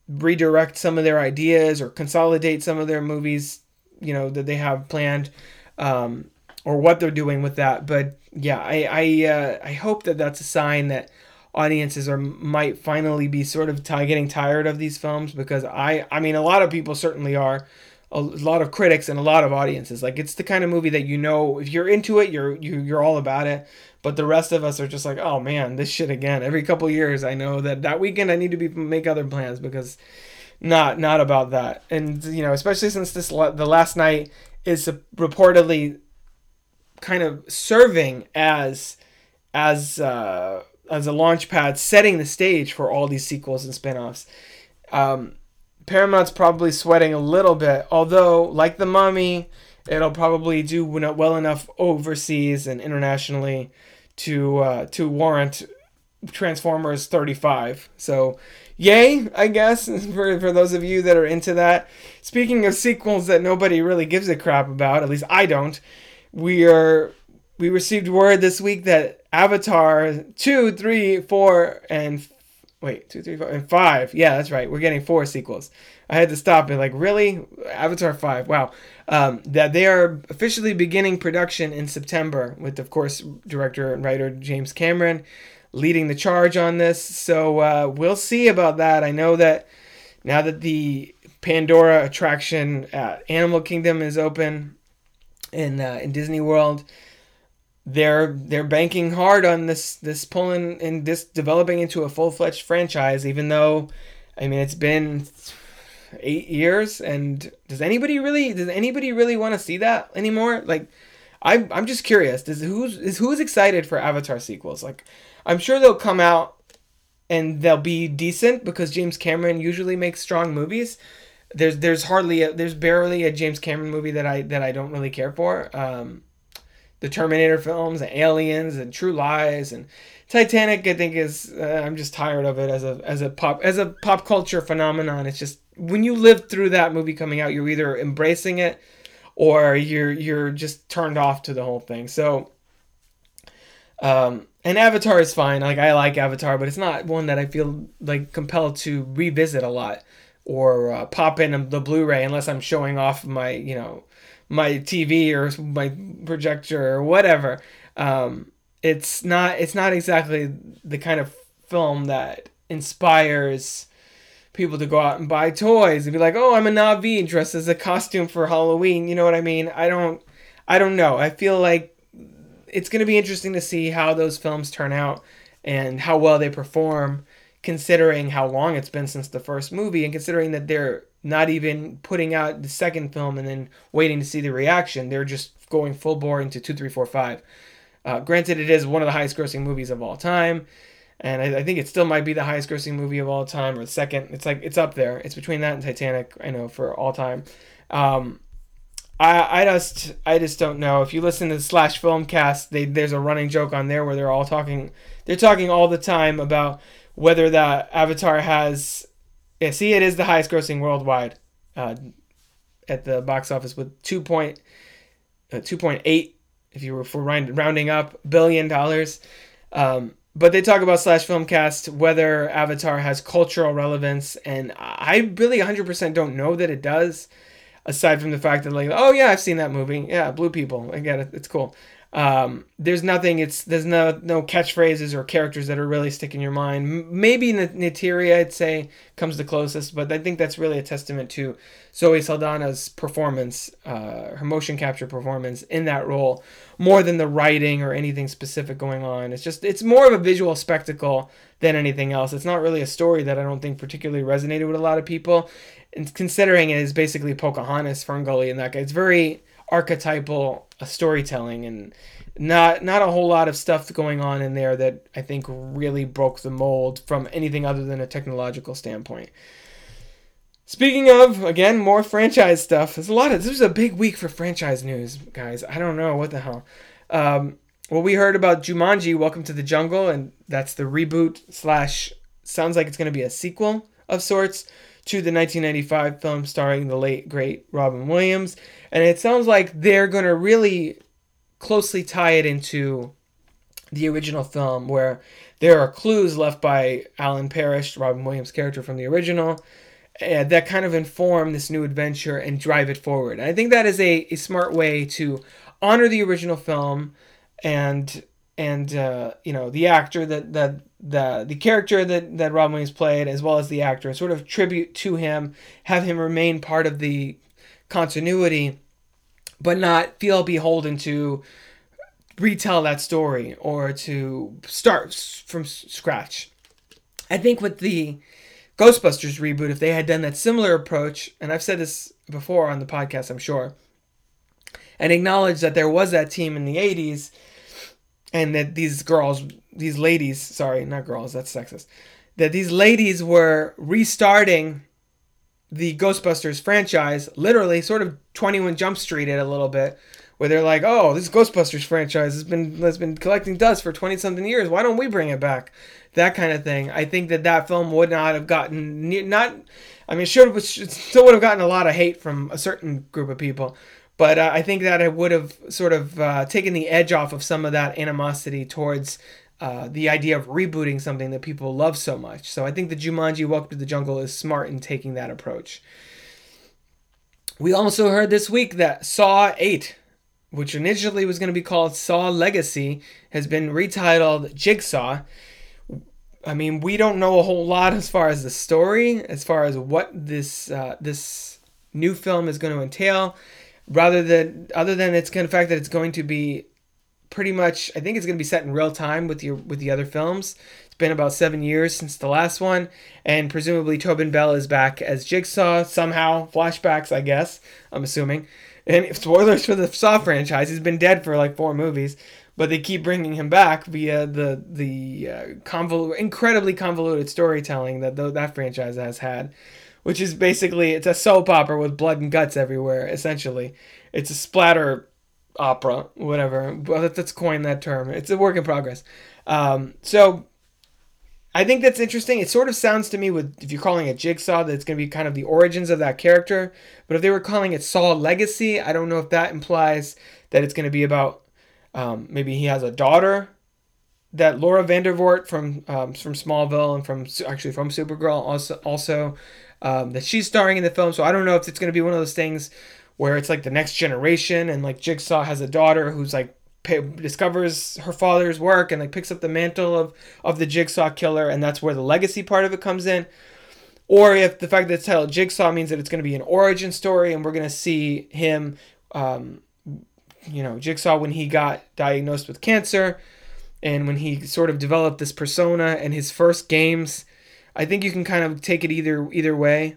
redirect some of their ideas or consolidate some of their movies, you know, that they have planned, um, or what they're doing with that. But yeah, I I, uh, I hope that that's a sign that audiences are might finally be sort of t- getting tired of these films because I I mean a lot of people certainly are a lot of critics and a lot of audiences. Like it's the kind of movie that you know if you're into it you're you, you're all about it. But the rest of us are just like oh man this shit again. Every couple years I know that that weekend I need to be make other plans because not not about that. And you know especially since this the Last Knight is reportedly kind of serving as as uh as a launch pad, setting the stage for all these sequels and spin-offs. Um, Paramount's probably sweating a little bit, although like the Mummy, it'll probably do well enough overseas and internationally to uh, to warrant Transformers 35. So, yay, I guess for for those of you that are into that. Speaking of sequels that nobody really gives a crap about, at least I don't. We are we received word this week that Avatar 2, 3, 4, and wait, two, three, four, and 5. Yeah, that's right. We're getting four sequels. I had to stop and like, really? Avatar 5. Wow. Um, that they are officially beginning production in September with, of course, director and writer James Cameron leading the charge on this. So uh, we'll see about that. I know that now that the Pandora attraction at Animal Kingdom is open in uh, in Disney World, they're they're banking hard on this this pulling and this developing into a full fledged franchise. Even though, I mean, it's been eight years, and does anybody really does anybody really want to see that anymore? Like, I'm I'm just curious. Does who's is who's excited for Avatar sequels? Like, I'm sure they'll come out and they'll be decent because James Cameron usually makes strong movies. There's there's hardly a, there's barely a James Cameron movie that I that I don't really care for. Um, the Terminator films and Aliens and True Lies and Titanic. I think is uh, I'm just tired of it as a as a pop as a pop culture phenomenon. It's just when you live through that movie coming out, you're either embracing it or you're you're just turned off to the whole thing. So. Um, and Avatar is fine. Like I like Avatar, but it's not one that I feel like compelled to revisit a lot or uh, pop in the Blu-ray unless I'm showing off my you know my TV or my projector or whatever. Um, it's not it's not exactly the kind of film that inspires people to go out and buy toys and be like, "Oh, I'm a Na'vi dressed as a costume for Halloween." You know what I mean? I don't I don't know. I feel like it's going to be interesting to see how those films turn out and how well they perform considering how long it's been since the first movie and considering that they're not even putting out the second film and then waiting to see the reaction. They're just going full bore into two, three, four, five. Uh, granted, it is one of the highest grossing movies of all time, and I, I, think it still might be the highest grossing movie of all time or the second. It's like it's up there. It's between that and Titanic. I know for all time. Um, I, I just I just don't know. If you listen to the Slash Filmcast, they, there's a running joke on there where they're all talking. They're talking all the time about whether that Avatar has yeah, see, it is the highest grossing worldwide uh, at the box office with 2. Point, uh, 2.8, if you were for rounding up, billion dollars. Um, but they talk about slash filmcast whether Avatar has cultural relevance, and I really 100% don't know that it does. Aside from the fact that like, oh yeah, I've seen that movie. Yeah, blue people. I get it. It's cool. Um, there's nothing. It's there's no no catchphrases or characters that are really stick in your mind. Maybe Neytiri, I'd say, comes the closest, but I think that's really a testament to Zoe Saldana's performance, uh, her motion capture performance in that role, more than the writing or anything specific going on. It's just it's more of a visual spectacle than anything else. It's not really a story that I don't think particularly resonated with a lot of people. And considering it is basically Pocahontas, Ferngully, and that guy, it's very archetypal storytelling and not not a whole lot of stuff going on in there that I think really broke the mold from anything other than a technological standpoint. Speaking of, again, more franchise stuff. There's a lot of this was a big week for franchise news, guys. I don't know what the hell. Um, well, we heard about Jumanji: Welcome to the Jungle, and that's the reboot slash. Sounds like it's going to be a sequel of sorts to the 1995 film starring the late great Robin Williams, and it sounds like they're going to really closely tie it into the original film, where there are clues left by Alan Parrish, Robin Williams' character from the original, uh, that kind of inform this new adventure and drive it forward. And I think that is a, a smart way to honor the original film and and uh, you know the actor that that the the character that that Robin Williams played as well as the actor sort of tribute to him have him remain part of the continuity but not feel beholden to retell that story or to start from scratch. I think with the ghostbusters reboot if they had done that similar approach and i've said this before on the podcast i'm sure and acknowledged that there was that team in the 80s and that these girls, these ladies, sorry, not girls, that's sexist, that these ladies were restarting the Ghostbusters franchise, literally sort of 21 Jump Street it a little bit, where they're like, "Oh, this Ghostbusters franchise has been has been collecting dust for 20 something years. Why don't we bring it back?" That kind of thing. I think that that film would not have gotten not I mean, should have still would have gotten a lot of hate from a certain group of people, but uh, I think that it would have sort of uh, taken the edge off of some of that animosity towards uh, the idea of rebooting something that people love so much. So I think the Jumanji Welcome to the Jungle is smart in taking that approach. We also heard this week that Saw 8, which initially was going to be called Saw Legacy, has been retitled Jigsaw. I mean, we don't know a whole lot as far as the story, as far as what this uh, this new film is going to entail rather than other than it's of fact that it's going to be pretty much I think it's going to be set in real time with your with the other films. It's been about seven years since the last one, and presumably Tobin Bell is back as Jigsaw somehow. Flashbacks, I guess. I'm assuming. And spoilers for the Saw franchise. He's been dead for like four movies, but they keep bringing him back via the the uh, incredibly convoluted storytelling that th- that franchise has had which is basically it's a soap opera with blood and guts everywhere. Essentially, it's a splatter opera, whatever. Well, let's coin that term. It's a work in progress. Um, so I think that's interesting. It sort of sounds to me with if you're calling it Jigsaw that it's going to be kind of the origins of that character. But if they were calling it Saw Legacy, I don't know if that implies that it's going to be about um, maybe he has a daughter that Laura Vandervoort from um, from Smallville and from actually from Supergirl also also um, that she's starring in the film. So I don't know if it's going to be one of those things where it's like the next generation and like Jigsaw has a daughter who's like discovers her father's work and like picks up the mantle of of the Jigsaw killer and that's where the legacy part of it comes in. Or if the fact that it's titled Jigsaw means that it's going to be an origin story and we're going to see him, um, you know, Jigsaw when he got diagnosed with cancer and when he sort of developed this persona and his first games I think you can kind of take it either either way.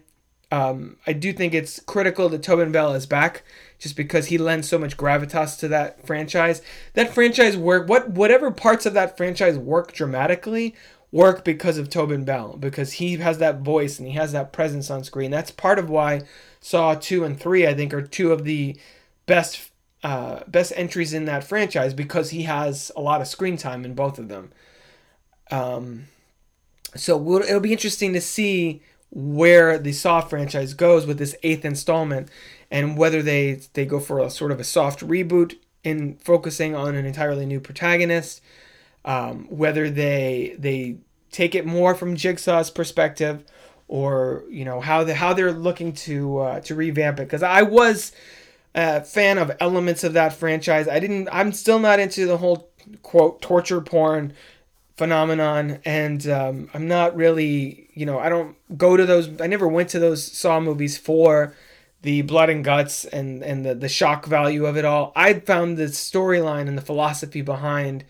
Um, I do think it's critical that Tobin Bell is back, just because he lends so much gravitas to that franchise. That franchise work, what whatever parts of that franchise work dramatically, work because of Tobin Bell, because he has that voice and he has that presence on screen. That's part of why Saw two and three, I think, are two of the best uh, best entries in that franchise because he has a lot of screen time in both of them. Um, so we'll, it'll be interesting to see where the Saw franchise goes with this eighth installment, and whether they they go for a sort of a soft reboot in focusing on an entirely new protagonist, um, whether they they take it more from Jigsaw's perspective, or you know how the how they're looking to uh, to revamp it. Because I was a fan of elements of that franchise. I didn't. I'm still not into the whole quote torture porn phenomenon and um, i'm not really you know i don't go to those i never went to those saw movies for the blood and guts and and the, the shock value of it all. I found the storyline and the philosophy behind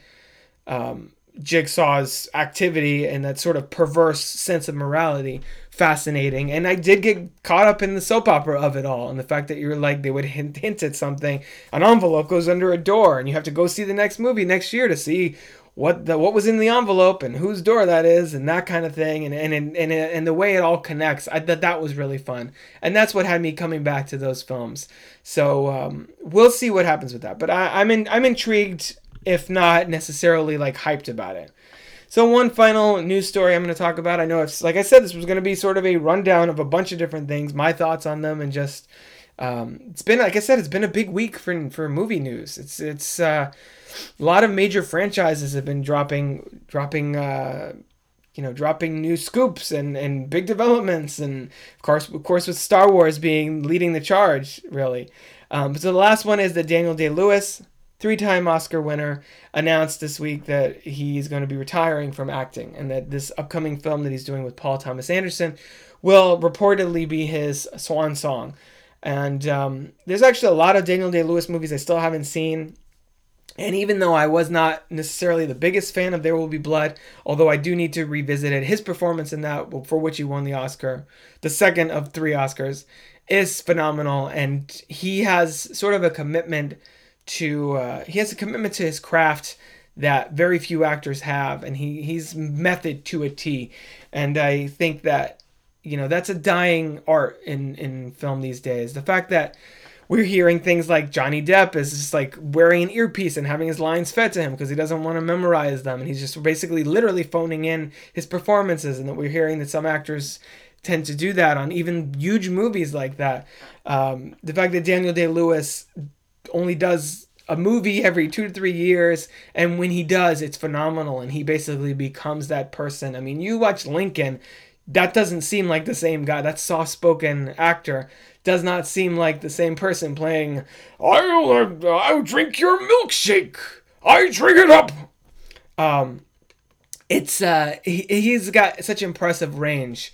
um, jigsaw's activity and that sort of perverse sense of morality fascinating. And i did get caught up in the soap opera of it all and the fact that you're like they would hint, hint at something. An envelope goes under a door and you have to go see the next movie next year to see what the what was in the envelope and whose door that is and that kind of thing and and and, and, and the way it all connects i thought that was really fun and that's what had me coming back to those films so um, we'll see what happens with that but I, i'm in i'm intrigued if not necessarily like hyped about it. So one final news story I'm going to talk about. I know it's like I said, this was going to be sort of a rundown of a bunch of different things, my thoughts on them, and just um, it's been like I said, it's been a big week for for movie news. It's it's uh, a lot of major franchises have been dropping dropping. Uh, you know, dropping new scoops and, and big developments, and of course, of course, with Star Wars being leading the charge, really. Um, so the last one is that Daniel Day Lewis, three-time Oscar winner, announced this week that he's going to be retiring from acting, and that this upcoming film that he's doing with Paul Thomas Anderson will reportedly be his swan song. And um, there's actually a lot of Daniel Day Lewis movies I still haven't seen. And even though I was not necessarily the biggest fan of There Will Be Blood, although I do need to revisit it, his performance in that, for which he won the Oscar, the second of three Oscars, is phenomenal. And he has sort of a commitment to, uh, he has a commitment to his craft that very few actors have. And he, he's method to a T. And I think that, you know, that's a dying art in, in film these days. The fact that, we're hearing things like Johnny Depp is just like wearing an earpiece and having his lines fed to him because he doesn't want to memorize them. And he's just basically literally phoning in his performances. And that we're hearing that some actors tend to do that on even huge movies like that. Um, the fact that Daniel Day Lewis only does a movie every two to three years, and when he does, it's phenomenal, and he basically becomes that person. I mean, you watch Lincoln, that doesn't seem like the same guy. That soft spoken actor does not seem like the same person playing, I'll, uh, I'll drink your milkshake. I drink it up. Um, it's, uh, he, he's got such impressive range.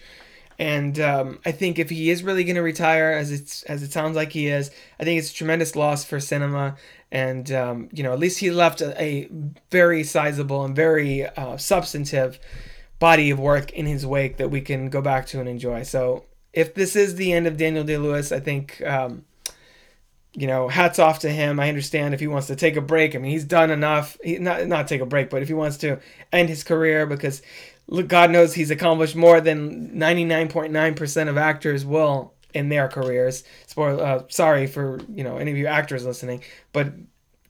And um, I think if he is really going to retire, as it's as it sounds like he is, I think it's a tremendous loss for cinema. And um, you know, at least he left a, a very sizable and very uh, substantive body of work in his wake that we can go back to and enjoy. So if this is the end of Daniel Day Lewis, I think um, you know, hats off to him. I understand if he wants to take a break. I mean, he's done enough. He, not not take a break, but if he wants to end his career, because look, God knows he's accomplished more than ninety nine point nine percent of actors will in their careers. Spoil, uh, sorry for you know any of you actors listening, but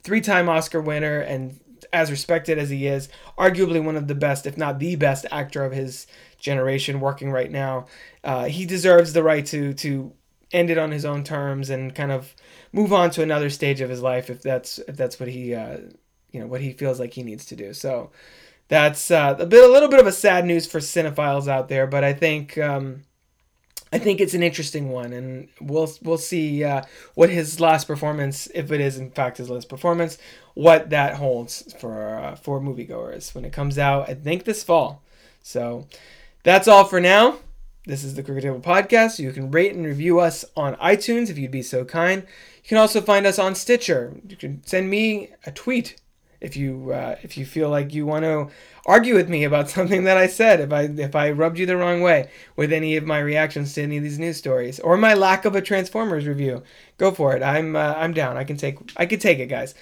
three time Oscar winner and as respected as he is, arguably one of the best, if not the best actor of his generation working right now. Uh, he deserves the right to to end it on his own terms and kind of move on to another stage of his life if that's if that's what he uh, you know what he feels like he needs to do. So that's uh, a bit a little bit of a sad news for cinephiles out there, but I think. Um, I think it's an interesting one, and we'll we'll see uh, what his last performance, if it is in fact his last performance, what that holds for uh, for moviegoers when it comes out. I think this fall. So that's all for now. This is the Crooked Table Podcast. You can rate and review us on iTunes if you'd be so kind. You can also find us on Stitcher. You can send me a tweet if you uh, if you feel like you want to argue with me about something that I said. If I if I rubbed you the wrong way with any of my reactions to any of these news stories or my lack of a Transformers review, go for it. I'm uh, I'm down. I can take I can take it, guys.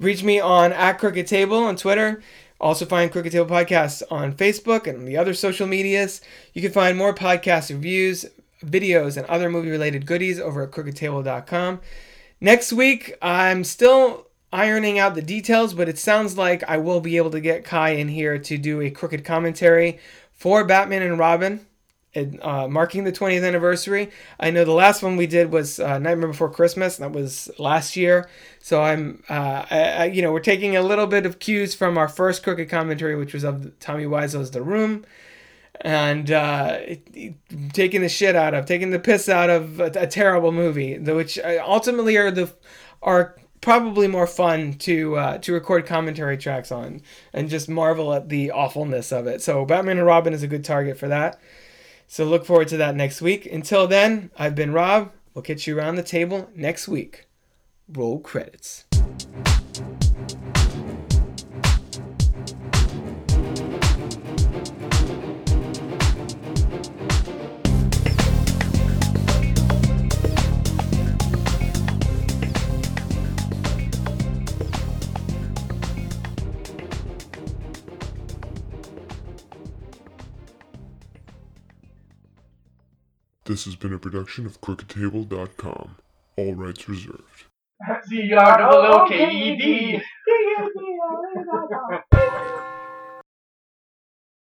Reach me on at Crooked Table on Twitter. Also find Crooked Table Podcasts on Facebook and the other social medias. You can find more podcast reviews, videos, and other movie related goodies over at crookedtable.com. Next week, I'm still ironing out the details, but it sounds like I will be able to get Kai in here to do a crooked commentary for Batman and Robin uh, marking the 20th anniversary. I know the last one we did was uh, Nightmare Before Christmas. That was last year. So I'm, uh, I, I, you know, we're taking a little bit of cues from our first crooked commentary, which was of Tommy Wiseau's The Room, and uh, it, it, taking the shit out of, taking the piss out of a, a terrible movie, which uh, ultimately are the are probably more fun to uh, to record commentary tracks on and just marvel at the awfulness of it. So Batman and Robin is a good target for that. So look forward to that next week. Until then, I've been Rob. We'll catch you around the table next week. Roll credits. This has been a production of CrookedTable.com. All rights reserved. The art of a little KED. no, no.